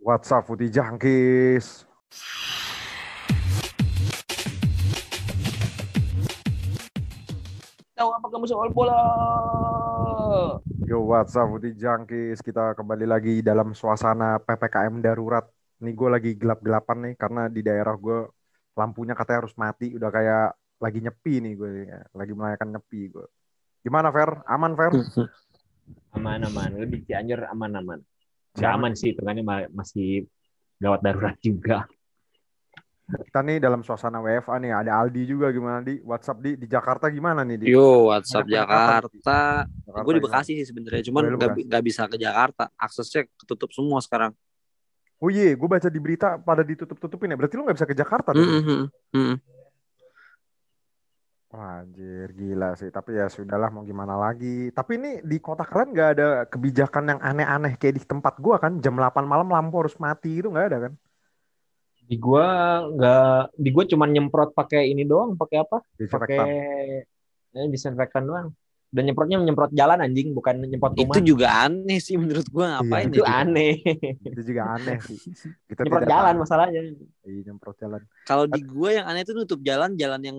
What's up, Putih Jangkis? Tahu apa kamu soal bola? Yo, what's up, Putih Jangkis? Kita kembali lagi dalam suasana PPKM darurat. Nih gue lagi gelap-gelapan nih, karena di daerah gue lampunya katanya harus mati. Udah kayak lagi nyepi nih gue. Lagi melayakan nyepi gue. Gimana, Fer? Aman, Fer? Aman aman. Lu di Cianjur aman aman. Gak aman sih, hitungannya ma- masih gawat darurat juga. Kita nih dalam suasana WFA nih. Ada Aldi juga gimana, Di? WhatsApp, Di? Di Jakarta gimana nih, Di? Yo, WhatsApp Ada Jakarta. Jakarta Gue di gimana? Bekasi sih sebenarnya, cuman nggak nggak bisa ke Jakarta. Aksesnya ketutup semua sekarang. Oh iya, gue baca di berita pada ditutup-tutupin ya. Berarti lu gak bisa ke Jakarta dong? Mm-mm, mm-mm. Wah, anjir, gila sih. Tapi ya sudahlah, mau gimana lagi. Tapi ini di kota kalian nggak ada kebijakan yang aneh-aneh kayak di tempat gua kan. Jam 8 malam lampu harus mati itu nggak ada kan? Di gua nggak, di gua cuma nyemprot pakai ini doang, pakai apa? Pakai Disinfektan. eh, disinfektan doang. Dan nyemprotnya nyemprot jalan anjing, bukan nyemprot rumah. Itu juga aneh sih menurut gua ngapain Itu ya? aneh. Itu juga aneh sih. Kita nyemprot tidak jalan tahu. masalahnya. Iya, nyemprot jalan. Kalau di gua yang aneh itu nutup jalan, jalan yang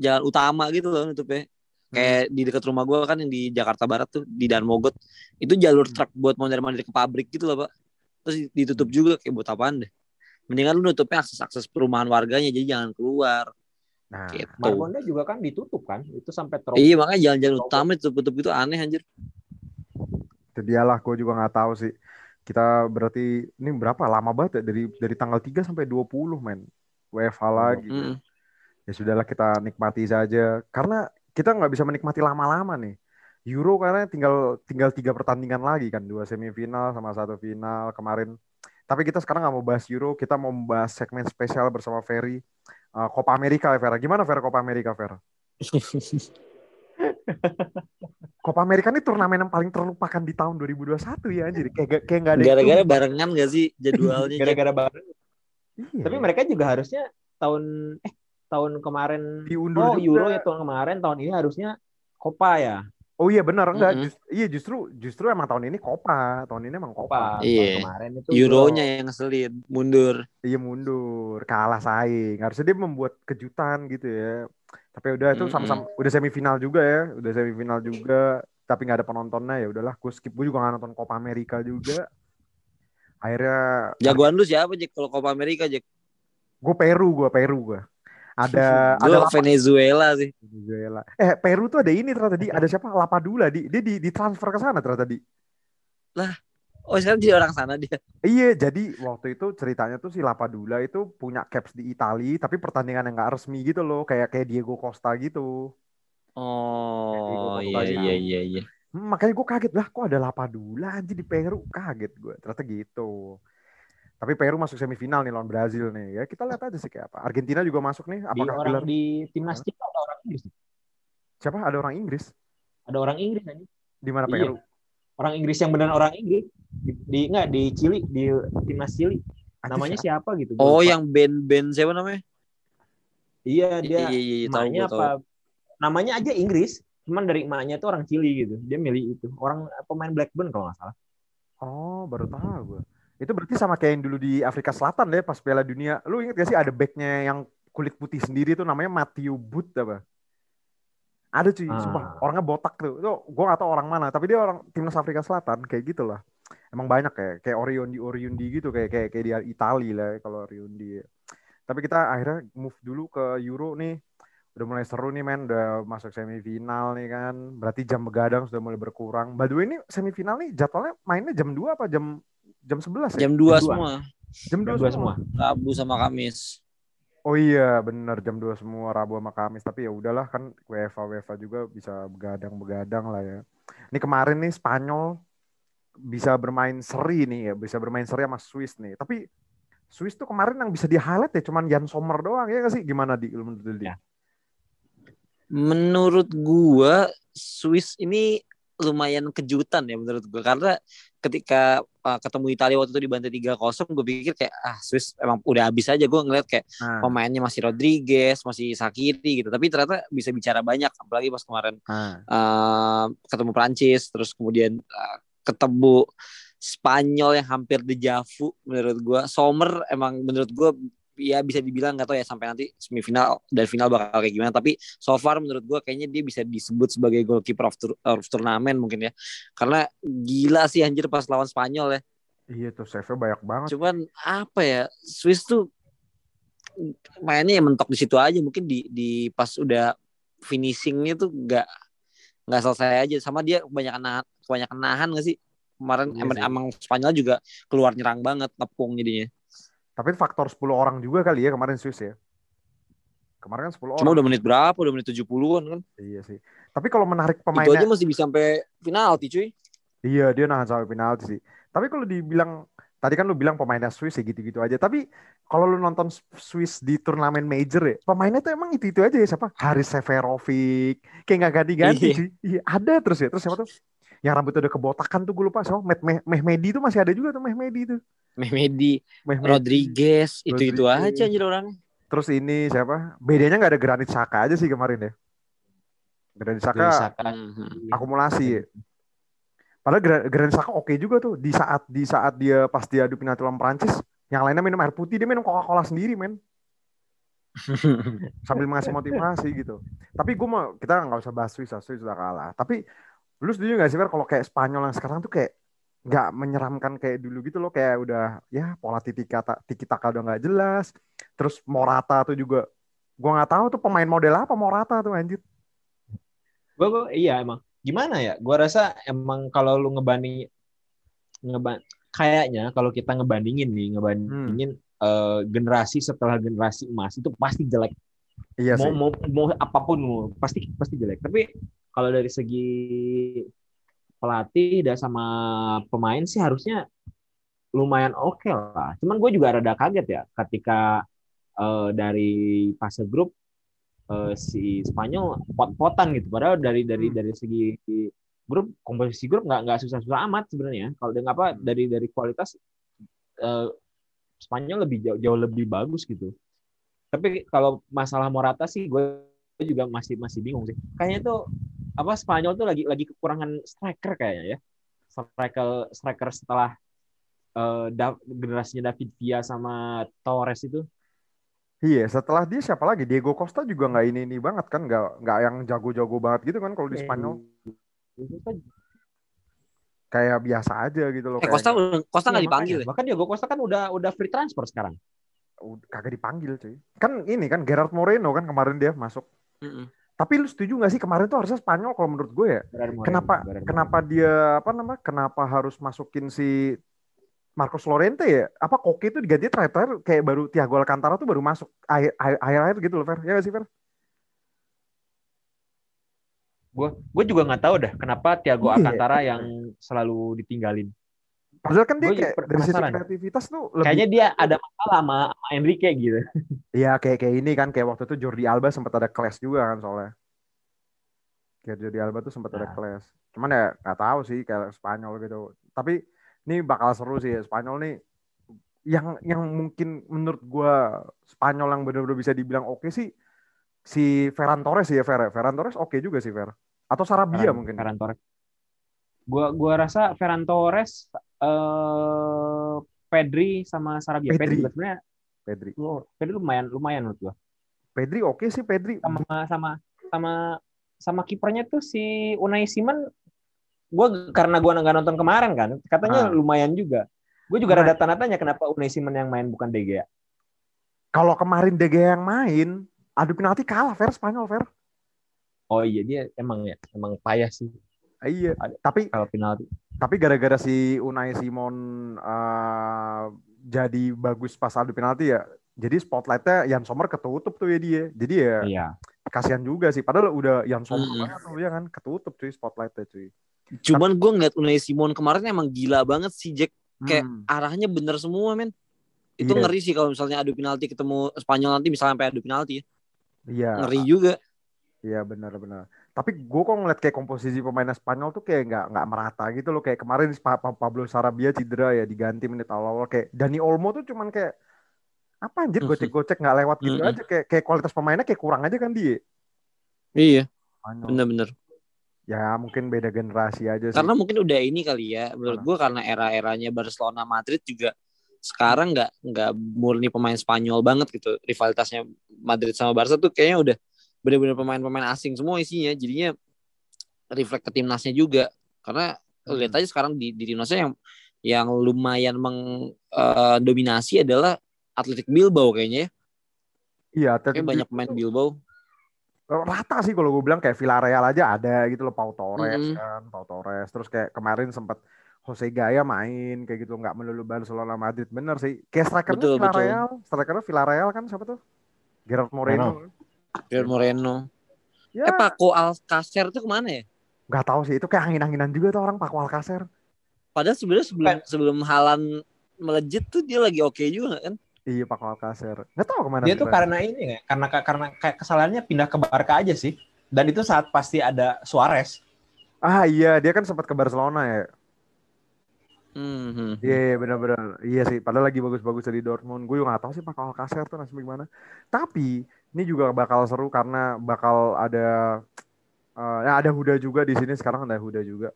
jalan utama gitu loh nutupnya. Kayak di dekat rumah gua kan yang di Jakarta Barat tuh di Dan Mogot. Itu jalur Hmm. truk buat mondar-mandir ke pabrik gitu loh, Pak. Terus ditutup juga kayak buat apaan deh. Mendingan lu nutupnya akses-akses perumahan warganya jadi jangan keluar Nah, gitu. Margonda juga kan ditutup kan, itu sampai terus. Iya makanya jalan-jalan utama tutup-tutup itu aneh anjir. itu dialah gue juga nggak tahu sih. Kita berarti ini berapa lama banget ya dari dari tanggal 3 sampai 20 men. WFH lagi. Mm. Ya sudahlah kita nikmati saja karena kita nggak bisa menikmati lama-lama nih. Euro karena tinggal tinggal tiga pertandingan lagi kan dua semifinal sama satu final kemarin. Tapi kita sekarang nggak mau bahas Euro, kita mau membahas segmen spesial bersama Ferry Uh, Copa America ya Vera. Gimana Vera Copa America Vera? Copa America ini turnamen yang paling terlupakan di tahun 2021 ya anjir. Kayak gak- kayak nggak ada Gara-gara barengan gak sih jadwalnya? Gara-gara bareng. Iya. Tapi mereka juga harusnya tahun eh tahun kemarin diundur oh juga. Euro ya tahun kemarin, tahun ini harusnya Copa ya. Oh iya benar enggak? Mm-mm. Just- iya justru justru emang tahun ini Copa. Tahun ini emang Copa. Copa. Iya. Tahun kemarin itu Euronya Euro. yang ngeselin, mundur. Iya mundur, kalah saing. Harusnya dia membuat kejutan gitu ya. Tapi udah itu Mm-mm. sama-sama udah semifinal juga ya, udah semifinal juga. Tapi nggak ada penontonnya ya udahlah. Gue skip. Gue juga nggak nonton Copa America juga. Akhirnya Jagoan lu siapa Jack kalau Copa Amerika Jack? gue Peru, gue Peru gue. Ada ada Gue Lapa- Venezuela sih. Venezuela. Eh Peru tuh ada ini ternyata di ada siapa? Lapadula di dia di, ditransfer ke sana ternyata di. Oh sekarang jadi orang sana dia. Iya, jadi waktu itu ceritanya tuh si Lapadula itu punya caps di Italia, tapi pertandingan yang nggak resmi gitu loh, kayak kayak Diego Costa gitu. Oh Iya, iya iya iya iya. Hmm, makanya gue kaget lah, kok ada Lapadula anjir di Peru, kaget gue. Ternyata gitu. Tapi Peru masuk semifinal nih lawan Brazil nih. Ya kita lihat aja sih kayak apa. Argentina juga masuk nih. Di Apakah orang gelar di timnas kita ada orang Inggris. siapa? Ada orang Inggris Ada orang Inggris aja. di mana Iya. Peru? Orang Inggris yang benar orang Inggris. Di, di enggak di Chili, di timnas Chili. Anjir, Namanya siapa? siapa gitu? Oh lupa. yang band-band siapa namanya? Iya dia Iya iya iya tahu emaknya gua tahu. apa? Namanya aja Inggris, cuman dari emaknya itu orang Chili gitu. Dia milih itu. Orang pemain Blackburn kalau nggak salah. Oh, baru tahu gue. Itu berarti sama kayak yang dulu di Afrika Selatan deh pas Piala Dunia. Lu inget gak sih ada backnya yang kulit putih sendiri tuh namanya Matthew Booth apa? Ada cuy, Ah. sumpah. Orangnya botak tuh. Tuh gue gak tahu orang mana, tapi dia orang timnas Afrika Selatan kayak gitu lah. Emang banyak kayak kayak Oriondi Oriondi gitu kayak kayak kayak di Itali lah ya, kalau Oriondi. Tapi kita akhirnya move dulu ke Euro nih. Udah mulai seru nih men, udah masuk semifinal nih kan. Berarti jam begadang sudah mulai berkurang. By the way ini semifinal nih jadwalnya mainnya jam 2 apa jam jam 11 ya? Jam 2 dua. semua. Jam 2 Dua semua. semua. Rabu sama Kamis. Oh iya, bener jam 2 semua Rabu sama Kamis. Tapi ya udahlah kan UEFA UEFA juga bisa begadang-begadang lah ya. Ini kemarin nih Spanyol bisa bermain seri nih ya, bisa bermain seri sama Swiss nih. Tapi Swiss tuh kemarin yang bisa di highlight ya cuman Jan Sommer doang ya nggak sih? Gimana di ilmu menurut lu, Di? Ya. Menurut gua Swiss ini lumayan kejutan ya menurut gua karena ketika uh, ketemu Italia waktu itu di bantai 3-0 gue pikir kayak ah Swiss emang udah habis aja gue ngeliat kayak Nah, pemainnya masih Rodriguez masih Sakiri gitu tapi ternyata bisa bicara banyak apalagi pas kemarin nah. uh, ketemu Prancis terus kemudian uh, ketemu Spanyol yang hampir dejavu menurut gue. Sommer emang menurut gue ya bisa dibilang nggak tahu ya sampai nanti semifinal dan final bakal kayak gimana. Tapi so far menurut gue kayaknya dia bisa disebut sebagai goalkeeper of, tur of turnamen mungkin ya. Karena gila sih anjir pas lawan Spanyol ya. Iya tuh save banyak banget. cuman apa ya Swiss tuh mainnya ya mentok di situ aja. Mungkin di di pas udah finishingnya tuh nggak nggak selesai aja. Sama dia kebanyakan nahan kebanyakan nahan nggak sih? Kemarin Iya emang, emang Spanyol juga keluar nyerang banget tepung jadinya Tapi faktor 10 orang juga kali ya kemarin Swiss ya. Kemarin kan 10 cuma orang. udah menit berapa udah menit 70-an kan Iya sih. Tapi kalau menarik itu aja pemainnya masih bisa sampai penalti cuy Iya dia nahan sampai penalti sih. Tapi kalau dibilang tadi kan lu bilang pemainnya Swiss ya gitu-gitu aja. Tapi kalau lu nonton Swiss di turnamen major ya, pemainnya tuh emang itu-itu aja ya siapa? Haris Severovic. Kayak nggak ganti-ganti Iya. cuy. Iya, ada terus ya. Terus siapa tuh? Yang rambutnya udah kebotakan tuh gue lupa siapa? Meh, Meh, Mehmedi tuh masih ada juga tuh Mehmedi tuh. Mehmedi Mehmedi. Rodriguez itu itu aja anjir orangnya Terus ini siapa? Bedanya nggak ada Granit Xhaka aja sih kemarin ya. Granit Saka. Mhm. akumulasi ya. Padahal Gra- Granit Xhaka oke juga tuh di saat di saat dia pas dia adu penalti lawan Prancis, yang lainnya minum air putih dia minum Coca-Cola sendiri men sambil ngasih motivasi gitu. Tapi gue mau kita nggak usah bahas Swiss, Swiss sudah kalah. Tapi lu setuju nggak sih Fer kalau kayak Spanyol yang sekarang tuh kayak nggak menyeramkan kayak dulu gitu loh kayak udah ya pola tiki kata tiki taka udah nggak jelas. Terus Morata tuh juga gua nggak tahu tuh pemain model apa Morata tuh anjir. Gua, gua iya emang. Gimana ya? Gua rasa emang kalau lu ngebanding ngeban kayaknya kalau kita ngebandingin nih, ngebandingin eh, generasi setelah generasi emas itu pasti jelek. Iya mau, sih. mau mau apa pun mau, pasti pasti jelek. Tapi kalau dari segi pelatih dan sama pemain sih harusnya lumayan oke lah. Cuman gue juga rada kaget ya ketika eh, dari fase grup eh, si Spanyol pot-potan gitu. Padahal dari dari Hmm. dari segi grup komposisi grup nggak nggak susah-susah amat sebenarnya. Kalau dengan apa dari dari kualitas eh, Spanyol lebih jauh, jauh lebih bagus gitu. Tapi kalau masalah Morata sih gue juga masih masih bingung sih. Kayaknya tuh apa Spanyol tuh lagi lagi kekurangan striker kayaknya ya. Striker striker setelah eh, Da- generasinya David Villa sama Torres itu. Iya, setelah dia siapa lagi? Diego Costa juga nggak ini ini banget kan, nggak nggak yang jago-jago banget gitu kan kalau di Spanyol Itu kan kayak biasa aja gitu loh. eh kayak Costa Costa nggak Iya, dipanggil makanya. Bahkan Diego Costa kan udah udah free transfer sekarang. kagak dipanggil cuy. Kan ini kan Gerard Moreno kan kemarin dia masuk. ya? Mm-mm. Tapi lu setuju nggak sih kemarin tuh harusnya Spanyol kalau menurut gue ya? Moreno, Kenapa Gerard kenapa dia apa namanya? Kenapa harus masukin si Marcos Llorente ya? Apa Koke itu diganti terakhir kayak baru Thiago Alcantara tuh baru masuk akhir akhir, akhir gitu loh, Fer. Ya nggak sih, Fer? Gue gue juga nggak tahu dah kenapa Thiago Iya. Alcantara yang selalu ditinggalin. Padahal kan dia kayak dari sisi kreativitas tuh lebih Kayaknya dia ada masalah sama, sama Enrique gitu. Iya kayak kayak ini kan kayak waktu itu Jordi Alba sempat ada clash juga kan soalnya. Kayak Jordi Alba tuh sempat ada Nah. clash. Cuman ya nggak tahu sih kayak Spanyol gitu. Tapi ini bakal seru sih Spanyol nih yang yang mungkin menurut gua Spanyol yang benar-benar bisa dibilang oke sih si Ferran Torres sih ya Fer. Ferran Torres oke juga sih Fer. Atau Sarabia Ferran- mungkin. Ferran Torres. Gua gua rasa Ferran Torres eh Pedri sama Sarabia. Pedri. Pedri sebenarnya Pedri. lu- Pedri lumayan lumayan menurut gua. Pedri oke sih Pedri. Sama sama sama sama kipernya tuh si Unai Simon gua karena gua nggak nonton kemarin kan, katanya Ah. lumayan juga. Gue juga Unai- rada tanda tanya kenapa Unai Simon yang main bukan De Gea. Kalau kemarin De Gea yang main, adu penalti kalah Fer Spanyol Fer. Oh iya dia emang ya, emang payah sih Iya. Tapi kalau penalti. Tapi gara-gara si Unai Simon eh, jadi bagus pas adu penalti ya, jadi spotlightnya Jan Sommer ketutup tuh ya dia. Jadi ya Iya. kasihan juga sih. Padahal udah Jan Sommer banget tuh ya kan ketutup cuy spotlightnya cuy. Cuman gue ngeliat Unai Simon kemarin emang gila banget sih Jack. Kayak Hmm, arahnya bener semua men. Itu Iya. ngeri sih kalau misalnya adu penalti ketemu Spanyol nanti misalnya sampai adu penalti ya. Iya, Ngeri juga. iya benar-benar. Tapi gue kok ngeliat kayak komposisi pemainnya Spanyol tuh kayak nggak nggak merata gitu loh. Kayak kemarin Pa- Pa- Pablo Sarabia cedera ya diganti menit awal-awal. Kayak Dani Olmo tuh cuman kayak apa anjir gocek-gocek nggak lewat gitu Mhm. aja. Kayak kayak kualitas pemainnya kayak kurang aja kan dia. Iya, bener-bener. Ya mungkin beda generasi aja sih. Karena mungkin udah ini kali ya. Menurut gue karena era-eranya Barcelona Madrid juga sekarang nggak nggak murni pemain Spanyol banget gitu. Rivalitasnya Madrid sama Barca tuh kayaknya udah bener-bener pemain-pemain asing semua isinya. Jadinya reflect ke timnasnya juga. Karena Hmm. lihat aja sekarang di, di timnasnya yang yang lumayan mendominasi adalah Atletik Bilbao kayaknya ya. Iya, tapi banyak pemain Bilbao. rata sih kalau gue bilang kayak Villarreal aja ada gitu loh Pau Torres Mm-mm. kan Pau Torres terus kayak kemarin sempat Jose Gaya main kayak gitu nggak melulu Barcelona Madrid bener sih kayak strikernya Betul, betul. Villarreal strikernya Villarreal kan siapa tuh Gerard Moreno Gerard Moreno. ya Eh Paco Alcacer tuh ke mana ya? nggak tahu sih itu kayak angin-anginan juga tuh orang Paco Alcacer Padahal sebenarnya sebelum sebelum Halan melejit tuh dia lagi oke juga nggak kan? iya Paco Alcacer nggak tahu ke mana Dia tuh karena ini ya, karena karena kayak kesalahannya pindah ke Barca aja sih. Dan itu saat pasti ada Suarez. ah iya dia kan sempat ke Barcelona ya Hmm, hmm. Iya, iya, benar-benar. Iya sih, padahal lagi bagus-bagus di Dortmund. Gue juga gak tahu sih Pak Alcacer tuh nasib gimana. Tapi ini juga bakal seru karena bakal ada eh, ya ada Huda juga di sini sekarang ada Huda juga.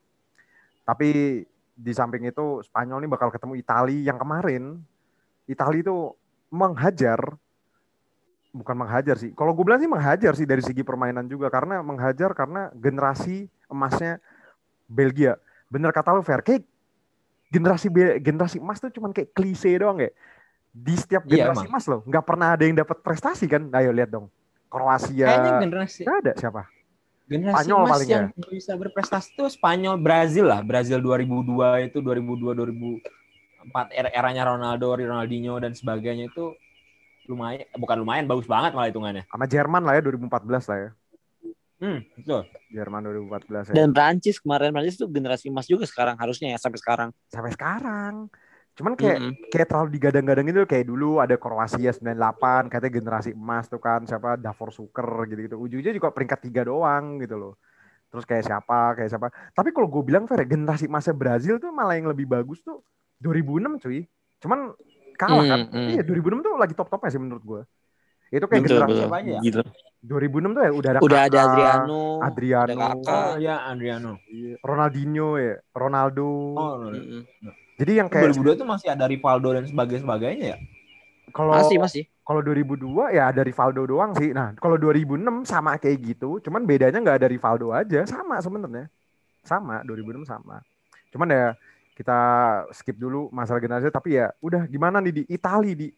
Tapi di samping itu Spanyol ini bakal ketemu Itali yang kemarin Itali itu menghajar bukan menghajar sih. Kalau gue bilang sih menghajar sih dari segi permainan juga karena menghajar karena generasi emasnya Belgia. Bener kata lu Fer, kayak generasi generasi emas tuh cuman kayak klise doang ya. Di setiap Iya, generasi emas loh, nggak pernah ada yang dapat prestasi kan? Ayo lihat dong. Kroasia. Kayaknya generasi Nggak ada siapa? generasi Spanyol emas paling yang bisa berprestasi tuh Spanyol Brazil lah. Brazil 2002 itu 2002 2004 era eranya Ronaldo, Ronaldinho dan sebagainya itu lumayan bukan lumayan bagus banget malah hitungannya. Sama Jerman lah ya 2014 lah ya. Hmm, betul. Jerman 2014 ya. Dan Prancis kemarin Prancis tuh generasi emas juga sekarang harusnya ya sampai sekarang. Sampai sekarang. Cuman kayak Mm-mm. kayak terlalu digadang-gadang itu kayak dulu ada Kroasia 98 katanya generasi emas tuh kan siapa Davor Suker gitu-gitu. Ujungnya juga peringkat tiga doang gitu loh. Terus kayak siapa, kayak siapa. Tapi kalau gue bilang Fer, generasi emasnya Brazil tuh malah yang lebih bagus tuh 2006 cuy. Cuman kalah kan. Hmm, hmm. Iya 2006 tuh lagi top-topnya sih menurut gue. Itu kayak Betul, generasi betul. aja ya? Gitu. 2006 tuh ya udah ada Udah ada Adriano, Adriano, ada Kakak. Oh ya Adriano. iya, Ronaldinho ya, Ronaldo. Oh. Jadi yang kayak 2002 itu masih ada Rivaldo dan sebagainya sebagainya ya. kalau Masih masih. kalau 2002 ya ada Rivaldo doang sih. Nah, kalau 2006 sama kayak gitu, cuman bedanya nggak ada Rivaldo aja, sama sebenarnya. Sama, 2006 sama. Cuman ya kita skip dulu masalah generasi tapi ya udah gimana nih di Itali di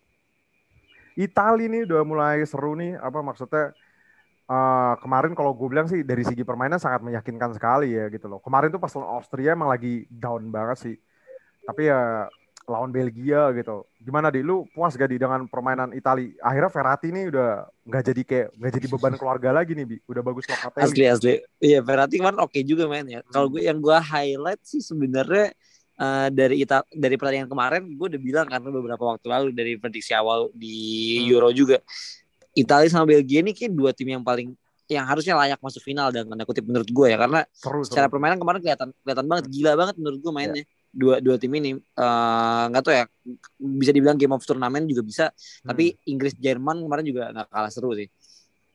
Itali nih udah mulai seru nih apa maksudnya eh, kemarin kalau gue bilang sih dari segi permainan sangat meyakinkan sekali ya gitu loh. Kemarin tuh pas lawan Austria emang lagi down banget sih. Tapi ya lawan Belgia gitu. Gimana di lu puas gak di dengan permainan Itali? Akhirnya Verratti nih udah nggak jadi kayak nggak jadi beban keluarga lagi nih bi. Udah bagus Locatelli. Asli asli. Iya Verratti kemarin oke juga main ya. Kalau gue yang gue highlight sih sebenarnya eh, dari Ita dari pertandingan kemarin gue udah bilang karena beberapa waktu lalu dari prediksi awal di Hmm. Euro juga Italia sama Belgia ini kayak dua tim yang paling yang harusnya layak masuk final dan tanda kutip menurut gue ya karena Seru, secara seru. permainan kemarin kelihatan kelihatan banget gila banget menurut gue mainnya dua dua tim ini Eh, nggak tahu ya bisa dibilang game of turnamen juga bisa Hmm. tapi Inggris Jerman kemarin juga nggak kalah seru sih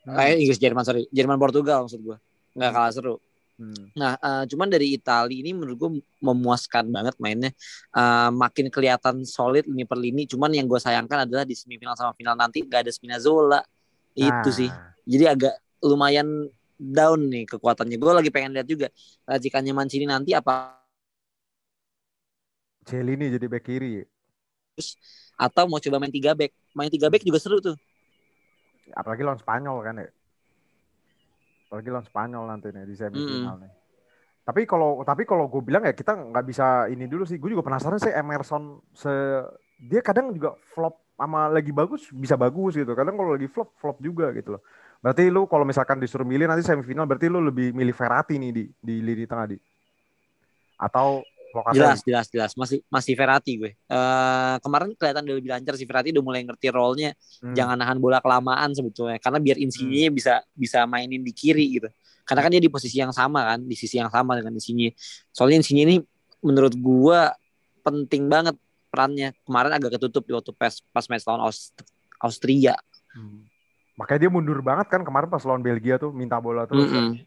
Hmm. Eh, Inggris Jerman sorry Jerman Portugal maksud gue nggak kalah seru Hmm. Nah, eh, cuman dari Italia ini menurut gue memuaskan banget mainnya. Eh, makin kelihatan solid lini per lini. Cuman yang gue sayangkan adalah di semifinal sama final nanti gak ada Spinazzola. Itu Nah, sih. Jadi agak lumayan down nih kekuatannya. Gue lagi pengen lihat juga racikannya Mancini nanti apa Celini jadi back kiri. atau mau coba main tiga back. Main tiga back juga seru tuh. Apalagi lawan Spanyol kan ya. Apalagi lawan Spanyol nanti nih di semifinal nih. Tapi kalau tapi kalau gue bilang ya kita nggak bisa ini dulu sih. Gue juga penasaran sih Emerson se dia kadang juga flop sama lagi bagus bisa bagus gitu. Kadang kalau lagi flop flop juga gitu loh. Berarti lu kalau misalkan disuruh milih nanti semifinal berarti lu lebih milih Verratti nih di di lini tengah di atau Locatelli. Jelas, jelas, jelas. Masih masih Verratti gue. Eh kemarin kelihatan udah lebih lancar si Verratti udah mulai ngerti role-nya. Hmm. jangan nahan bola kelamaan sebetulnya karena biar Insigne bisa bisa mainin di kiri gitu karena kan dia di posisi yang sama kan di sisi yang sama dengan Insigne soalnya Insigne ini menurut gua penting banget perannya kemarin agak ketutup di waktu pas pas match lawan Aust- Austria Hmm. Makanya dia mundur banget kan kemarin pas lawan Belgia tuh minta bola terus. kan. Mm-mm.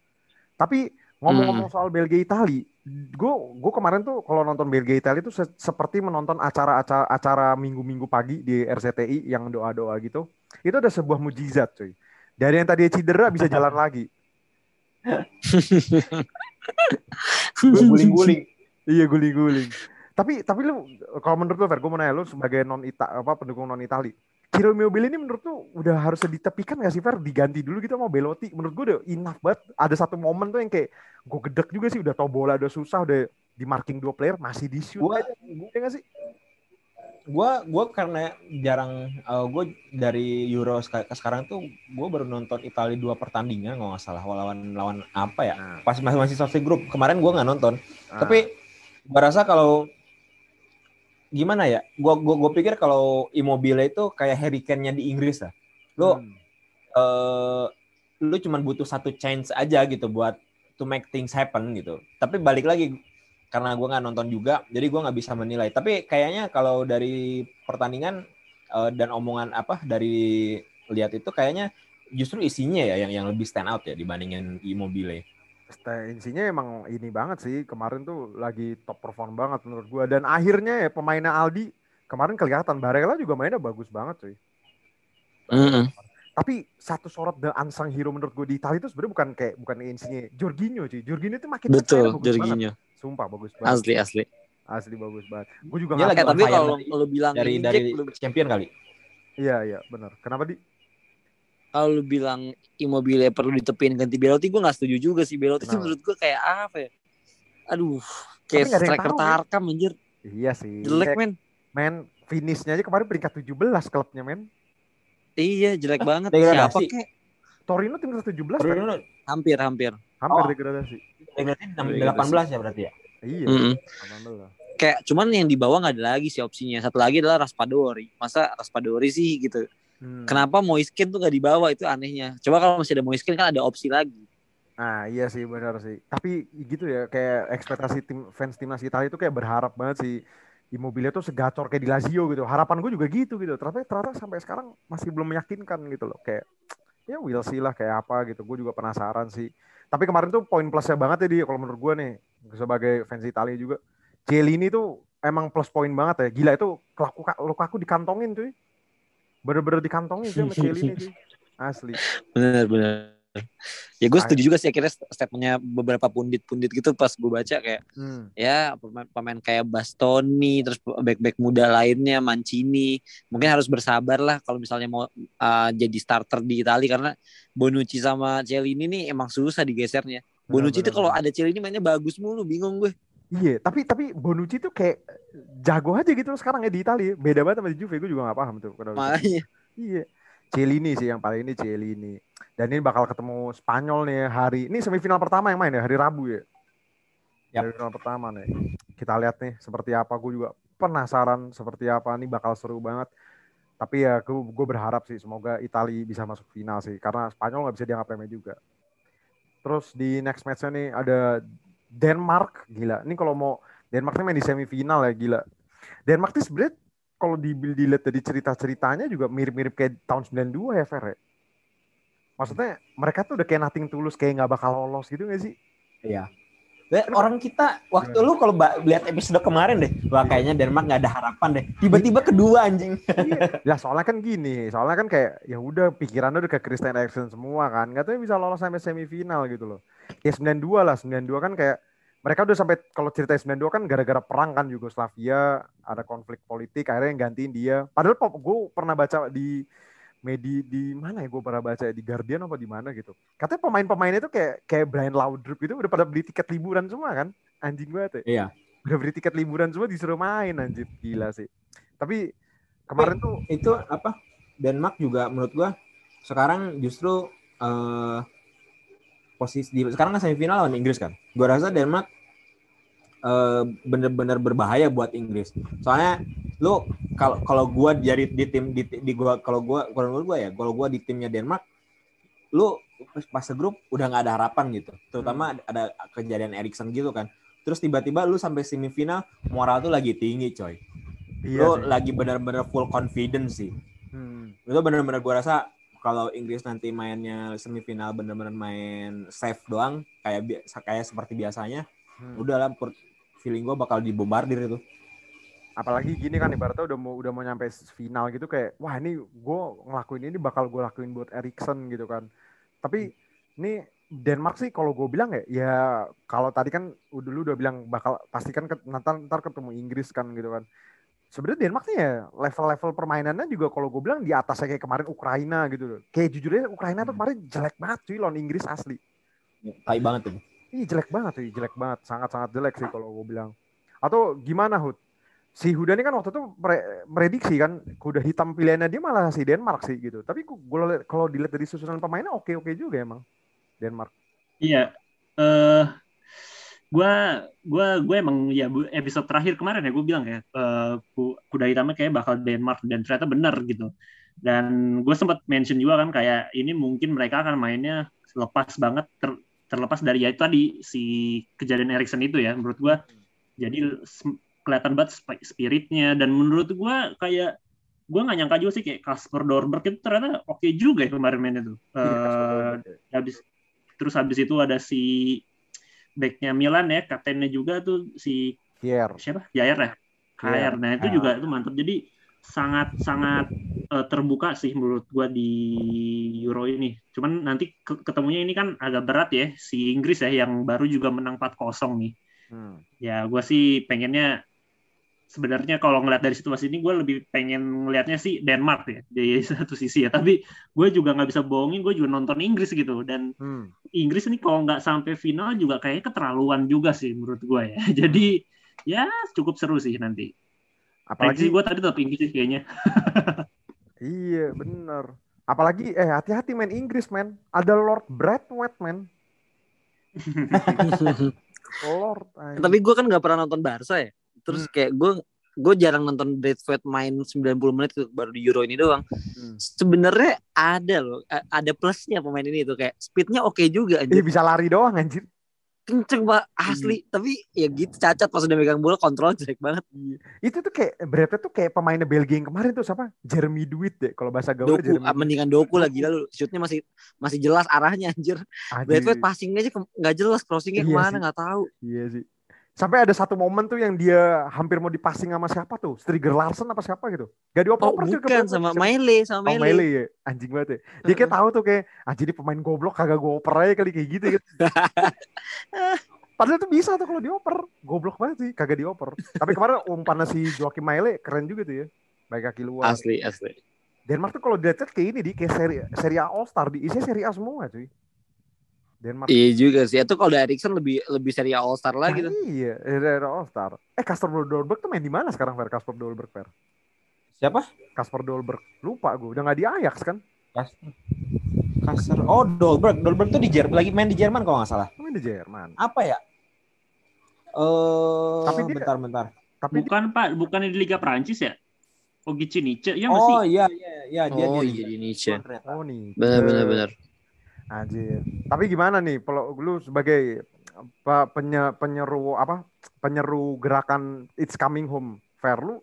Tapi Ngomong-ngomong soal Belgia Itali, gue gue kemarin tuh kalau nonton Belgia Itali itu se- seperti menonton acara-acara acara minggu-minggu pagi di RCTI yang doa-doa gitu. Itu ada sebuah mujizat, cuy. Dari yang tadi cedera bisa jalan lagi. Guling-guling. Iya guling-guling. Tapi tapi lu kalau menurut lu Fer, gue mau nanya lu sebagai non Ita apa pendukung non Itali. Ciro Immobile ini menurut lu udah harus ditepikan gak sih Fer? Diganti dulu gitu sama Belotti. Menurut gue udah enough banget. Ada satu momen tuh yang kayak gue gedek juga sih. Udah tau bola udah susah. Udah di marking dua player masih di shoot Gua- aja. Iya gak sih? Gua gua karena jarang uh, gue dari Euro seka- sekarang tuh gue baru nonton Italia dua pertandingan kalau nggak salah lawan lawan apa ya Nah, pas masih masih sosial grup kemarin gue nggak nonton ah. tapi gue rasa kalau gimana ya gue gua, gua pikir kalau Immobile itu kayak Harry Kane-nya di Inggris lah lo Hmm. eh lu cuman butuh satu chance aja gitu buat to make things happen gitu. Tapi balik lagi karena gua nggak nonton juga, jadi gua nggak bisa menilai. Tapi kayaknya kalau dari pertandingan eh, dan omongan apa dari lihat itu kayaknya justru isinya ya yang yang lebih stand out ya dibandingin Immobile. Insinya emang ini banget sih. Kemarin tuh lagi top perform banget menurut gua. Dan akhirnya ya pemainnya Aldi kemarin kelihatan Barella juga mainnya bagus banget cuy. Mm-mm. Tapi satu sorot the unsung hero menurut gue di Italia itu sebenarnya bukan kayak bukan insinya Jorginho cuy. Jorginho itu makin Betul, bagus banget. Jorginho. Sumpah bagus banget. Asli asli. Asli bagus banget. Gue juga Dia nggak tapi kalau dari- lu bilang Dari dari lu- champion kali. Iya iya benar. Kenapa di? Kalau lu bilang Immobile perlu ditepin ganti Belotti gue nggak setuju juga sih Belotti Kenapa? menurut gue kayak apa ya aduh kayak striker tahu, ya. tarkam anjir Iya sih. jelek Kayak men main finishnya aja kemarin peringkat 17 klubnya men. iya jelek banget Degradasi. siapa kek Torino tim 17 Baru kan? hampir hampir hampir Oh. degradasi. Degradasi. 18 ya berarti ya. Iya. Mm-mm. 18. kayak cuman yang di bawah nggak ada lagi sih opsinya satu lagi adalah Raspadori masa Raspadori sih gitu Hmm. kenapa Moiskin tuh gak dibawa itu anehnya coba kalau masih ada Moiskin kan ada opsi lagi Nah iya sih benar sih. Tapi gitu ya kayak ekspektasi tim fans timnas Italia itu kayak berharap banget sih Immobile tuh segacor kayak di Lazio gitu. Harapan gue juga gitu gitu. Ternyata ternyata sampai sekarang masih belum meyakinkan gitu loh. Kayak ya we'll see lah kayak apa gitu. Gue juga penasaran sih. Tapi kemarin tuh poin plusnya banget ya dia kalau menurut gue nih sebagai fans Italia juga. Cielini tuh emang plus poin banget ya. Gila itu Lukaku, Lukaku dikantongin tuh. Bener-bener dikantongin sih sama Cielini sih. Asli. bener bener ya gue setuju juga sih akhirnya statementnya beberapa pundit-pundit gitu pas gue baca kayak Hmm. ya pemain, pemain kayak Bastoni terus back-back muda lainnya Mancini mungkin harus bersabar lah kalau misalnya mau uh, jadi starter di Italia karena Bonucci sama Cielini nih emang susah digesernya Bonucci tuh kalau ada Cielini mainnya bagus mulu bingung gue Iya, tapi tapi Bonucci tuh kayak jago aja gitu sekarang ya di Italia. Beda banget sama di Juve, gue juga gak paham tuh. kenapa. makanya Iya. Cielini sih yang paling ini Cielini. Dan ini bakal ketemu Spanyol nih hari ini semifinal pertama yang main ya hari Rabu ya. Yap. Semifinal pertama nih. Kita lihat nih seperti apa. Gue juga penasaran seperti apa nih bakal seru banget. Tapi ya gue, gue berharap sih semoga Italia bisa masuk final sih karena Spanyol nggak bisa dianggap remeh juga. Terus di next match-nya nih ada Denmark gila. Ini kalau mau Denmark nih main di semifinal ya gila. Denmark tuh sebenarnya kalau di dilihat dari cerita-ceritanya juga mirip-mirip kayak tahun 92 ya Fer ya. Maksudnya mereka tuh udah kayak nothing tulus kayak nggak bakal lolos gitu gak sih? Iya. Orang kita waktu lu kalau lihat episode kemarin deh, wah kayaknya Denmark nggak ada harapan deh. Tiba-tiba kedua anjing. Ya soalnya kan gini, soalnya kan kayak ya udah pikirannya udah ke Christian Eriksen semua kan. Katanya bisa lolos sampai semifinal gitu loh. Ya 92 lah, 92 kan kayak mereka udah sampai kalau cerita 92 kan gara-gara perang kan Yugoslavia, ada konflik politik akhirnya yang gantiin dia. Padahal pop gue pernah baca di medi di mana ya gue pernah baca di Guardian apa di mana gitu. Katanya pemain-pemainnya itu kayak kayak Brian Laudrup itu udah pada beli tiket liburan semua kan. Anjing banget ya. Iya. Udah beli tiket liburan semua disuruh main anjir. Gila sih. Tapi kemarin tuh Itu apa? Denmark juga menurut gua sekarang justru eh posisi di sekarang kan semifinal lawan Inggris kan. Gua rasa Denmark eh bener-bener berbahaya buat Inggris. Soalnya lu kalau kalau gua jadi di tim di, di gua kalau gua kalau gua ya, kalau gua di timnya Denmark lu pas grup udah nggak ada harapan gitu. Terutama ada kejadian Erikson gitu kan. Terus tiba-tiba lu sampai semifinal moral tuh lagi tinggi, coy. iya lu sih. lagi benar-benar full confidence sih. Hmm. Itu benar-benar gua rasa kalau Inggris nanti mainnya semifinal bener-bener main safe doang kayak kayak seperti biasanya Hmm. udah lah feeling gue bakal dibombardir itu apalagi gini kan ibaratnya udah mau udah mau nyampe final gitu kayak wah ini gue ngelakuin ini bakal gue lakuin buat Erikson gitu kan. Tapi ini Denmark sih kalau gue bilang ya ya kalau tadi kan u- dulu udah bilang bakal pastikan ke, ntar, ntar ketemu Inggris kan gitu kan. Sebenarnya Denmark nih ya level-level permainannya juga kalau gue bilang di atasnya kayak kemarin Ukraina gitu loh. Kayak jujurnya Ukraina tuh kemarin jelek banget cuy lawan Inggris asli. Tai banget tuh. Ih jelek banget sih, jelek banget, sangat-sangat jelek sih kalau gue bilang. Atau gimana Hud? Si Huda ini kan waktu itu mere- merediksi kan, kuda hitam pilihannya dia malah si Denmark sih gitu. Tapi gue kalau dilihat dari susunan pemainnya oke-oke juga emang Denmark. Iya. Eh gua gua gue emang ya episode terakhir kemarin ya gue bilang ya ku- kuda hitamnya kayak bakal Denmark dan ternyata benar gitu. Dan gue sempat mention juga kan kayak ini mungkin mereka akan mainnya lepas banget ter- terlepas dari ya itu tadi si kejadian Erikson itu ya menurut gue jadi kelihatan banget sp- spiritnya. Dan menurut gue kayak gue nggak nyangka juga sih kayak Kasper Dorberg itu ternyata oke juga ya kemarin mainnya tuh. Eh, habis terus habis itu ada si backnya Milan ya kaptennya juga tuh si Kier. siapa? Jair ya? Kair nah itu juga itu mantap jadi sangat sangat eh, terbuka sih menurut gua di Euro ini. Cuman nanti ke- ketemunya ini kan agak berat ya si Inggris ya yang baru juga menang 4-0 nih. Hmm. ya gua sih pengennya sebenarnya kalau ngeliat dari situasi ini gue lebih pengen ngelihatnya sih Denmark ya di satu sisi ya tapi gue juga nggak bisa bohongin gue juga nonton Inggris gitu dan Hmm. Inggris ini kalau nggak sampai final juga kayaknya keterlaluan juga sih menurut gue ya. Jadi ya cukup seru sih nanti. Apalagi gue tadi tetap Inggris sih kayaknya. iya bener. Apalagi eh hati-hati main Inggris men. Ada Lord Bradwet men. Lord. Tapi gue kan nggak pernah nonton Barca ya. Terus kayak gue gue jarang nonton Bradford main 90 menit tuh, baru di Euro ini doang. Hmm. Sebenarnya ada loh, ada plusnya pemain ini tuh kayak speednya oke juga Iya anjir. bisa lari doang anjir. Kenceng pak asli, tapi ya gitu cacat pas udah megang bola kontrol jelek banget. Itu tuh kayak Bradwet tuh kayak pemainnya Belgia yang kemarin tuh siapa? Jeremy Duit deh kalau bahasa gaul Doku, ah, mendingan Doku lagi lalu shootnya masih masih jelas arahnya anjir. Bradford passingnya aja nggak jelas crossingnya Iya ke mana nggak tahu. Iya sih. Sampai ada satu momen tuh yang dia hampir mau dipassing sama siapa tuh? Striger Larsen apa siapa gitu? Gak Oh cuy ke bukan Bradford. sama? Mele sama Oh, Mele. Mele ya. Anjing banget ya. Dia kayak tahu tuh kayak anjing ini pemain goblok kagak gue oper aja kali kayak gitu gitu. Padahal tuh bisa tuh kalau dioper. Goblok banget sih kagak dioper. Tapi kemarin umpannya si Joakim Mele keren juga tuh ya. Baik kaki luar. Asli asli. Denmark tuh kalau dilihat kayak ini di kayak seri seri A All Star di isinya seri A semua cuy. Denmark. Iya juga sih. Itu kalau Erikson lebih lebih seri All Star lagi Nah, tuh. Iya, seri All Star. Eh Kasper Dolberg tuh main di mana sekarang Fer? Kasper Dolberg Fer? siapa Kasper Dolberg. Lupa gue, udah nggak di Ajax kan? Kasper oh Dolberg Dolberg tuh di Jerman lagi main di Jerman kalau nggak salah Main di Jerman. apa ya eh Tapi dia- bentar bentar Tapi Bukan Pak, bukannya di Liga Prancis ya? Ogichi Nice, ya nggak oh iya iya iya dia Oh dia iya di Nietzsche. ternyata. Oh nih. Benar benar benar. Anjir. Tapi gimana nih kalau lu sebagai apa penye- penyeru apa penyeru gerakan It's Coming Home Fair lu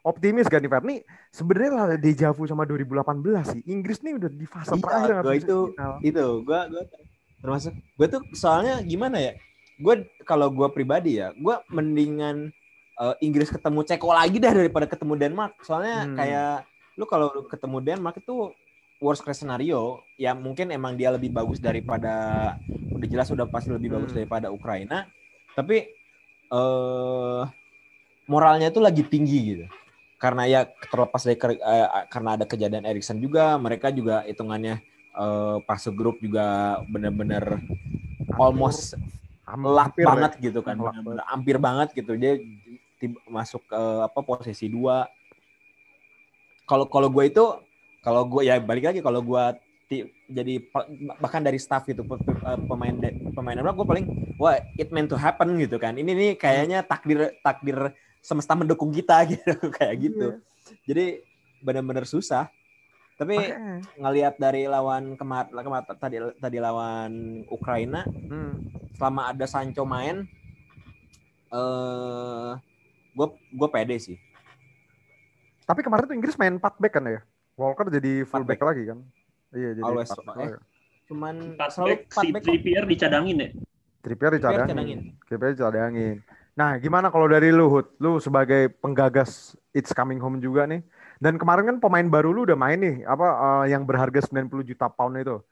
optimis gak nih Fer? Nih sebenarnya lah deja vu sama 2018 sih. Inggris nih udah di fase Iya, terakhir gua itu- final. itu gua gua termasuk gue tuh soalnya gimana ya gue kalau gue pribadi ya gue mendingan eh, Inggris ketemu Ceko lagi dah daripada ketemu Denmark soalnya Hmm. kayak lu kalau ketemu Denmark itu worst case scenario ya mungkin emang dia lebih bagus daripada udah jelas udah pasti lebih bagus Hmm. daripada Ukraina tapi eh moralnya tuh lagi tinggi gitu. Karena ya terlepas dari eh, karena ada kejadian Erikson juga mereka juga hitungannya eh, fase grup juga bener-bener almost Hampir ya. banget gitu kan bener-bener hampir banget gitu. Dia tiba- masuk ke apa posisi dua. Kalau kalau gue itu kalau gue ya balik lagi kalau gue jadi bahkan dari staff gitu eh, pemain pemain gue paling wah it meant to happen gitu kan ini nih kayaknya takdir takdir semesta mendukung kita gitu kayak gitu Iya. jadi benar-benar susah tapi Makanya. ngelihat dari lawan kemar, kemar tadi tadi lawan Ukraina Hmm. selama ada Sancho main eh gue gue pede sih Tapi kemarin tuh Inggris main 4 back kan ya? Walker jadi full Empat back lagi kan? Iya jadi Always, eh. cuman selalu back, si. Trippier dicadangin ya. Trippier cadangin. dicadangin. Trippier dicadangin. Nah, gimana kalau dari lu, Hud? Lu sebagai penggagas It's Coming Home juga nih. Dan kemarin kan pemain baru lu udah main nih, apa eh, yang berharga 90 juta pound itu.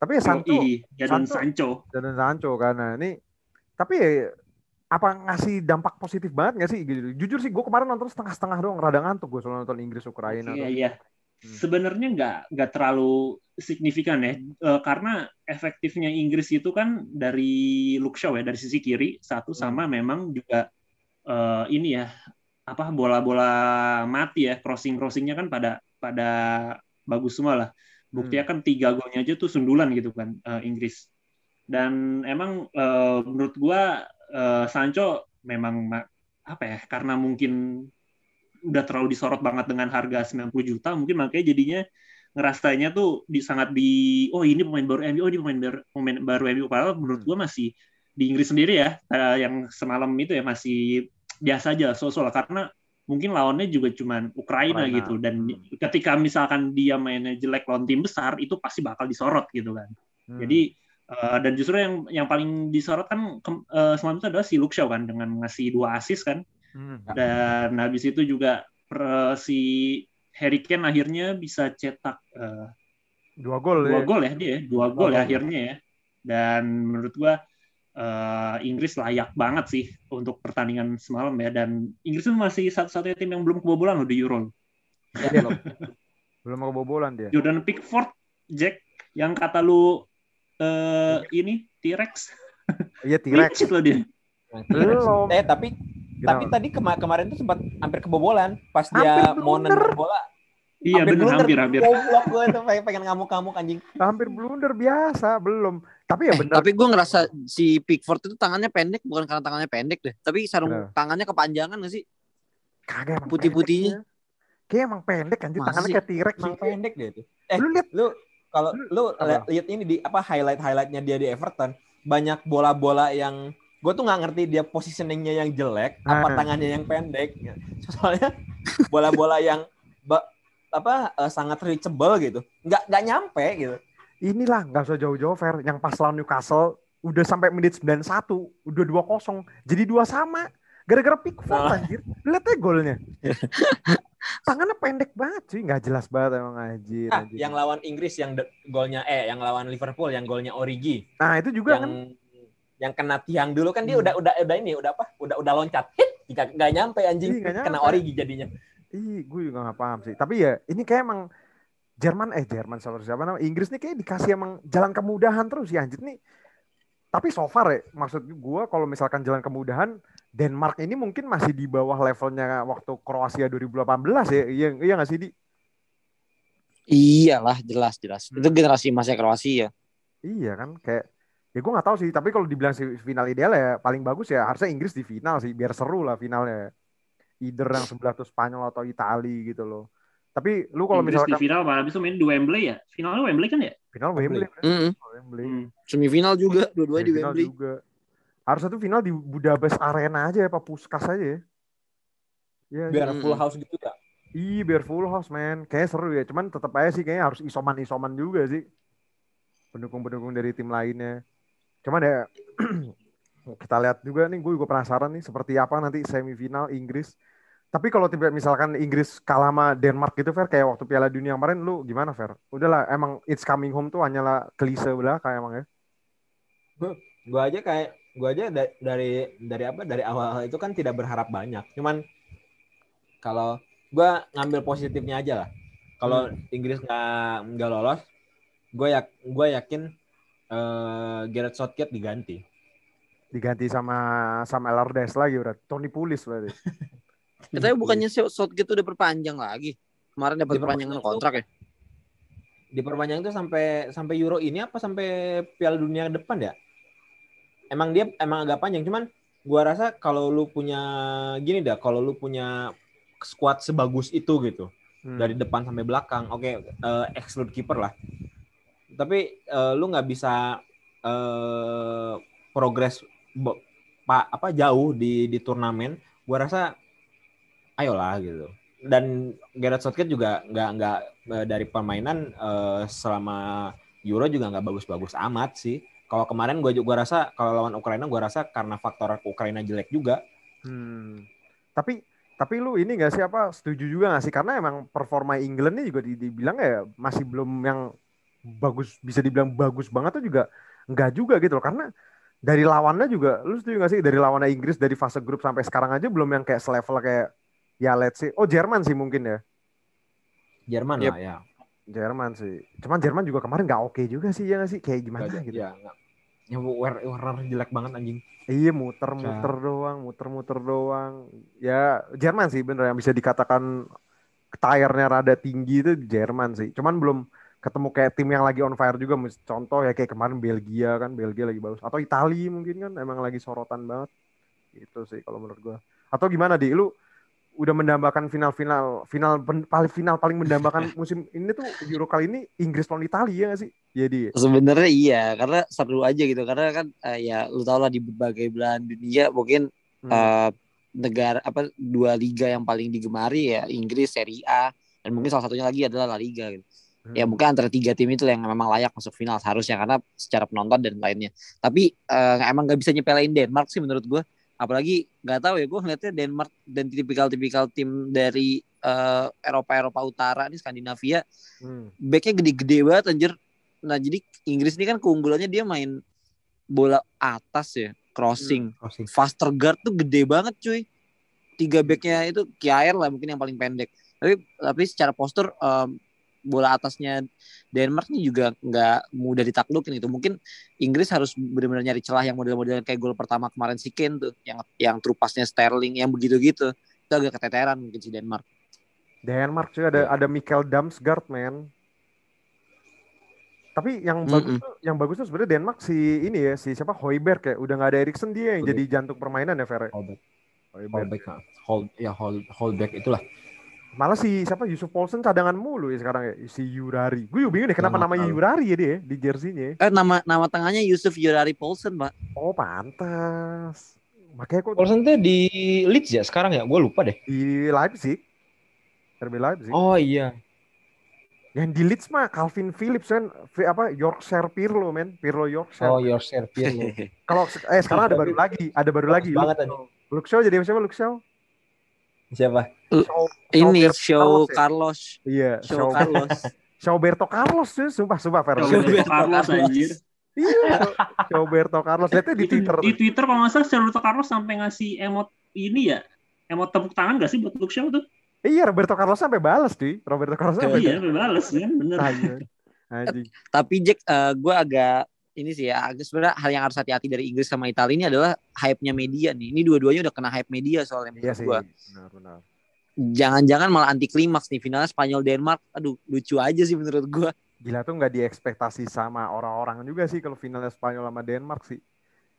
Tapi ya Sancho, Jadon Sancho. Sancho. dan Sancho karena ini tapi ya, apa ngasih dampak positif banget nggak sih gitu. Jujur sih gue kemarin nonton setengah-setengah doang, rada ngantuk gue soal nonton Inggris Ukraina. Iya iya. Hmm. Sebenarnya nggak nggak terlalu signifikan ya, Eh, karena efektifnya Inggris itu kan dari Luke Shaw ya dari sisi kiri satu Hmm. sama memang juga eh, ini ya apa bola-bola mati ya crossing crossingnya kan pada pada bagus semua lah. Buktinya kan tiga golnya aja tuh sundulan gitu kan eh, Inggris. Dan emang eh, menurut gua eh, Sancho memang ma- apa ya karena mungkin udah terlalu disorot banget dengan harga 90 juta mungkin makanya jadinya ngerasanya tuh di sangat di oh ini pemain baru MU oh ini pemain baru pemain baru MU padahal menurut gua masih di Inggris sendiri ya eh, yang semalam itu ya masih biasa aja lah karena mungkin lawannya juga cuman Ukraina, Ukraina. gitu dan Hmm. ketika misalkan dia mainnya jelek lawan tim besar itu pasti bakal disorot gitu kan Hmm. jadi eh, dan justru yang yang paling disorot kan eh, semalam itu adalah si Luke Shaw kan dengan ngasih dua assist kan Hmm. dan habis itu juga per- si Harry Kane akhirnya bisa cetak eh, dua gol dua ya. gol ya dia dua Dua gol ya gol. akhirnya ya dan menurut gua eh, Inggris layak banget sih untuk pertandingan semalam ya dan Inggris itu masih satu-satunya tim yang belum kebobolan loh di Euro Ya, belum. Belum mau kebobolan dia. Jordan Pickford Jack yang kata lu eh, ini T-Rex Iya T-Rex. Loh dia Belum. Eh tapi tapi Kenapa? tadi kema- kemarin tuh sempat hampir kebobolan pas Hampir dia mau nendang bola. iya bener blunder. hampir hampir Goblok gue tuh pengen, pengen ngamuk-ngamuk anjing. hampir blunder biasa, belum. Tapi ya Eh, benar. tapi gue ngerasa si Pickford itu tangannya pendek bukan karena tangannya pendek deh, tapi sarung tangannya kepanjangan gak sih? kagak emang putih-putihnya. Kayak emang pendek Masa tangannya kayak T-Rex. Emang sih. pendek deh itu. Eh, Lu lihat lu kalau lu Apa? lihat lihat ini di apa highlight highlightnya dia di Everton banyak bola-bola yang gue tuh nggak ngerti dia positioningnya yang jelek apa Ah. tangannya yang pendek. Soalnya bola-bola yang apa eh, sangat reachable gitu. Nggak nggak nyampe gitu. Inilah nggak usah jauh-jauh fair yang pas lawan Newcastle udah sampai menit 91 udah 2-0 jadi dua sama. Gara-gara Pickford Nah. anjir. Lihat aja golnya. Tangannya pendek banget sih nggak jelas banget emang anjir, ah, anjir. yang lawan Inggris yang golnya eh yang lawan Liverpool yang golnya Origi. Nah itu juga yang kan yang kena tiang dulu kan dia Hmm. udah udah udah ini udah apa? Udah udah loncat. Hit nggak nggak nyampe anjing. Iya, nggak kena nyampe. Origi jadinya. Ih gue juga nggak paham sih. Tapi ya ini kayak emang Jerman eh Jerman siapa siapa nama? Inggris nih kayak dikasih emang jalan kemudahan terus ya anjir nih tapi so far ya maksud gue kalau misalkan jalan kemudahan Denmark ini mungkin masih di bawah levelnya waktu Kroasia 2018 ya. Iya iya nggak sih di? Iyalah jelas jelas. Hmm. itu generasi emasnya Kroasia. Iya kan kayak ya gue nggak tahu sih tapi kalau dibilang si final ideal ya paling bagus ya harusnya Inggris di final sih biar seru lah finalnya. Either yang sebelah tuh Spanyol atau Itali gitu loh. Tapi lu kalau Inggris di final malah bisa main di Wembley ya? Finalnya Wembley kan ya? Final Wembley. Wembley. Hmm. semifinal juga dua-duanya di Wembley. juga. Harusnya tuh final di Budapest Arena aja ya Pak Puskas aja ya? Iya, biar iya. full house gitu ya Iya biar full house man Kayaknya seru ya Cuman tetap aja sih kayaknya harus isoman-isoman juga sih. Pendukung-pendukung dari tim lainnya Cuman ya Kita lihat juga nih Gue juga penasaran nih Seperti apa nanti semifinal Inggris. Tapi kalau tiba misalkan Inggris kalah sama Denmark gitu Fer Kayak waktu Piala Dunia kemarin Lu gimana Fer? Udahlah emang It's coming home tuh hanyalah klise belaka emang ya. Gua aja kayak gua aja da- dari dari apa dari awal itu kan tidak berharap banyak. Cuman kalau gua ngambil positifnya aja lah. Kalau Inggris nggak nggak lolos gue yak gue yakin eh Gareth Southgate diganti Diganti sama Sam Allardyce lagi berarti Tony Pulis berarti Katanya bukannya Southgate udah perpanjang lagi. Kemarin dapat Diperpanjang perpanjangan kontrak ya. diperpanjang itu sampai sampai Euro ini apa sampai Piala Dunia depan ya? Emang dia emang agak panjang, cuman gua rasa kalau lu punya gini dah, kalau lu punya squad sebagus itu gitu Hmm. dari depan sampai belakang, oke eh, exclude kiper lah. Tapi eh, lu nggak bisa eh, progres bo- pa- apa jauh di di turnamen, gua rasa ayolah gitu. dan Gareth Southgate juga nggak nggak eh, dari permainan eh, selama Euro juga nggak bagus-bagus amat sih. Kalau kemarin gue juga rasa kalau lawan Ukraina gue rasa karena faktor Ukraina jelek juga. Hmm. Tapi tapi lu ini gak sih apa setuju juga gak sih karena emang performa England ini juga di- dibilang ya masih belum yang bagus bisa dibilang bagus banget tuh juga enggak juga gitu loh karena dari lawannya juga lu setuju gak sih dari lawannya Inggris dari fase grup sampai sekarang aja belum yang kayak selevel kayak ya let's say oh Jerman sih mungkin ya Jerman Yep. lah ya. Jerman sih cuman Jerman juga kemarin nggak oke juga sih ya gak sih kayak gimana Nggak- gitu Ya, nggak. Ya, Werner jelek banget anjing. Iya muter-muter doang, muter-muter doang. Ya Jerman sih bener yang bisa dikatakan tire-nya rada tinggi itu Jerman sih. Cuman belum ketemu kayak tim yang lagi on fire juga. Contoh ya kayak kemarin Belgia kan, Belgia lagi bagus. Atau Italia mungkin kan emang lagi sorotan banget. Itu sih kalau menurut gua. Atau gimana di lu udah mendambakan final-final final paling final paling mendambakan musim ini tuh Euro kali ini Inggris lawan Italia ya nggak sih? Jadi Sebenarnya iya, karena seru aja gitu. Karena kan eh, ya lu tau lah di berbagai belahan dunia mungkin hmm, eh, negara apa dua liga yang paling digemari ya Inggris Serie A dan mungkin salah satunya lagi adalah La Liga gitu. Ya hmm. mungkin antara tiga tim itu yang memang layak masuk final seharusnya karena secara penonton dan lainnya. Tapi eh, emang nggak bisa nyepelein Denmark sih menurut gue. Apalagi nggak tahu ya gue ngeliatnya Denmark dan tipikal-tipikal tim dari eh, Eropa-Eropa Utara nih Skandinavia Hmm. backnya gede-gede banget anjir. Nah jadi Inggris ini kan keunggulannya dia main bola atas ya crossing. Crossing. Faster guard tuh gede banget cuy. Tiga backnya itu Kiaer lah mungkin yang paling pendek. Tapi tapi secara postur em, bola atasnya Denmark ini juga nggak mudah ditaklukin gitu. Mungkin Inggris harus benar-benar nyari celah yang model-model kayak gol pertama kemarin si Kane tuh, yang yang trupasnya Sterling yang begitu-gitu. Itu agak keteteran mungkin si Denmark. Denmark cuy ada ada Mikkel Damsgaard man. Tapi yang bagus Mm-mm. tuh yang bagus tuh sebenarnya Denmark si ini ya si siapa Hoiberg ya udah nggak ada Eriksen dia yang Hoiberg. jadi jantung permainan ya Fer. Hold back. Hoiberg. Hold back. ah. Hold ya hold hold back itulah. Malah si siapa Yusuf Poulsen cadangan mulu ya sekarang ya si Yurari. Gue juga bingung deh kenapa Nggak namanya. Yurari ya dia di jersey-nya. ya. Eh nama nama tengahnya Yusuf Yurari Poulsen, Pak. Oh pantas. Makanya kok Paulson tuh di Leeds ya sekarang ya? Gue lupa deh. di Leipzig. RB Leipzig. Oh iya. Yang di Leeds mah Calvin Phillips kan apa Yorkshire Pirlo men, Pirlo Yorkshire. Oh Yorkshire Pirlo. Kalau eh sekarang ada baru lagi, ada baru lagi. banget tadi. Luke Shaw jadi siapa Luke Shaw? Siapa? Shaw, Ini show Carlos ya? Carlos, Iya, show Carlos. Roberto Carlos tuh, sumpah sumpah Fer. Roberto Roberto Carlos anjir. Iya, Roberto Carlos. Lihatnya di Twitter. di Twitter kalau nggak salah Roberto Carlos sampai ngasih emot ini ya. Emot tepuk tangan gak sih buat Luke Shaw tuh? Iya, Roberto Carlos sampai balas cuy. Roberto Carlos sampai Iya, bales kan, bener. Tapi Jack, eh, gue agak ini sih ya, agak sebenarnya hal yang harus hati-hati dari Inggris sama Italia ini adalah hype-nya media nih. Ini dua-duanya udah kena hype media soalnya Iya menurut sih. gue. Benar, benar. Jangan-jangan malah anti klimaks nih finalnya Spanyol Denmark. Aduh, lucu aja sih menurut gue. Gila tuh nggak diekspektasi sama orang-orang juga sih kalau finalnya Spanyol sama Denmark sih.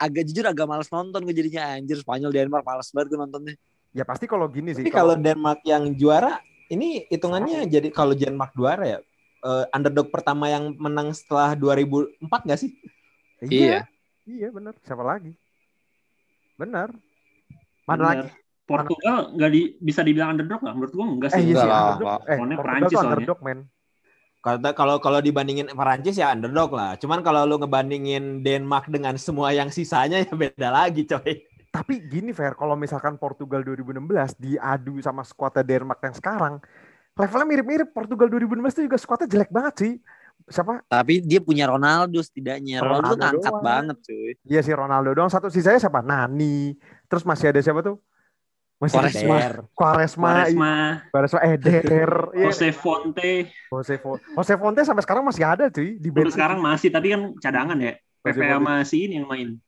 Agak jujur agak males nonton gue jadinya anjir Spanyol Denmark males banget gue nontonnya. Ya pasti kalau gini sih. Tapi kalau Denmark yang juara, ini hitungannya jadi kalau Denmark juara ya, eh, underdog pertama yang menang setelah 2004 nggak sih? Iya. Iya benar. Siapa lagi? Benar. Mana Bener. lagi? Portugal nggak di, bisa dibilang underdog nggak? Menurut gua enggak Eh sih. iya sih underdog. Eh Portugal Perancis tuh soalnya. underdog men. Kalau kalau kalau dibandingin Perancis ya underdog lah. Cuman kalau lu ngebandingin Denmark dengan semua yang sisanya ya beda lagi, coy. Tapi gini Fer, kalau misalkan Portugal 2016 diadu sama skuadnya Denmark yang sekarang, levelnya mirip-mirip. Portugal 2016 itu juga skuadnya jelek banget sih. Siapa? Tapi dia punya Ronaldo setidaknya. Ronaldo, tuh Ronaldo ngangkat doang. banget cuy. Iya sih Ronaldo doang. Satu sisanya siapa? Nani. Terus masih ada siapa tuh? Masih ada Quaresma. Quaresma. Quaresma, Quaresma. Eder. Iya. Jose Fonte, Jose Fonte. Jose Fonte sampai sekarang masih ada cuy. Di sampai sekarang masih tapi kan cadangan ya. Jose PP Fonte. sama si ini yang main.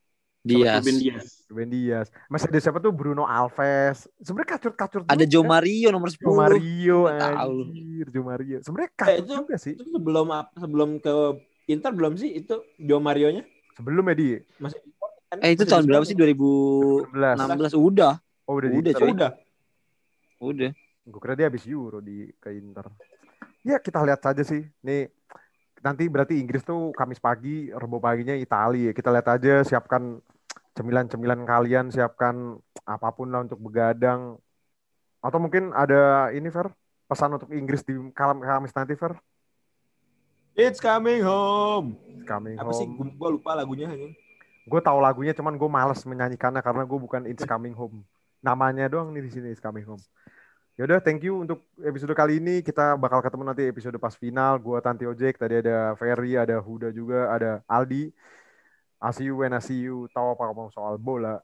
Dia. Ruben Dias. Ruben Dias. Masih ada siapa tuh? Bruno Alves. Sebenarnya kacur-kacur Ada. Joe Mario nomor 10. Joe Mario. Anjir, Joe Mario. Sebenarnya Eh, kacur itu- juga sih. Itu sebelum sebelum ke Inter belum sih itu Joe Mario-nya? Sebelum ya di Masih? Eh itu tahun berapa sih? 2016. 16. Udah. Oh udah, Udah, coy. Udah. Udah. Gue kira dia habis Euro di ke Inter. Ya kita lihat saja sih. Nih nanti berarti Inggris tuh Kamis pagi, Rebo paginya Italia. Kita lihat aja siapkan cemilan-cemilan kalian, siapkan apa pun lah untuk begadang. Atau mungkin ada ini Fer, pesan untuk Inggris di kalam Kamis nanti Fer? It's coming home. It's coming Apa sih? home. Gue lupa lagunya. Gue tahu lagunya, cuman gue males menyanyikannya karena gue bukan It's Coming Home. Namanya doang nih di sini It's Coming Home. Yaudah, thank you untuk episode kali ini. Kita bakal ketemu nanti episode pas final. Gue Tanti Ojek, tadi ada Ferry, ada Huda juga, ada Aldi. I see you when I see you. Tahu apa ngomong soal bola.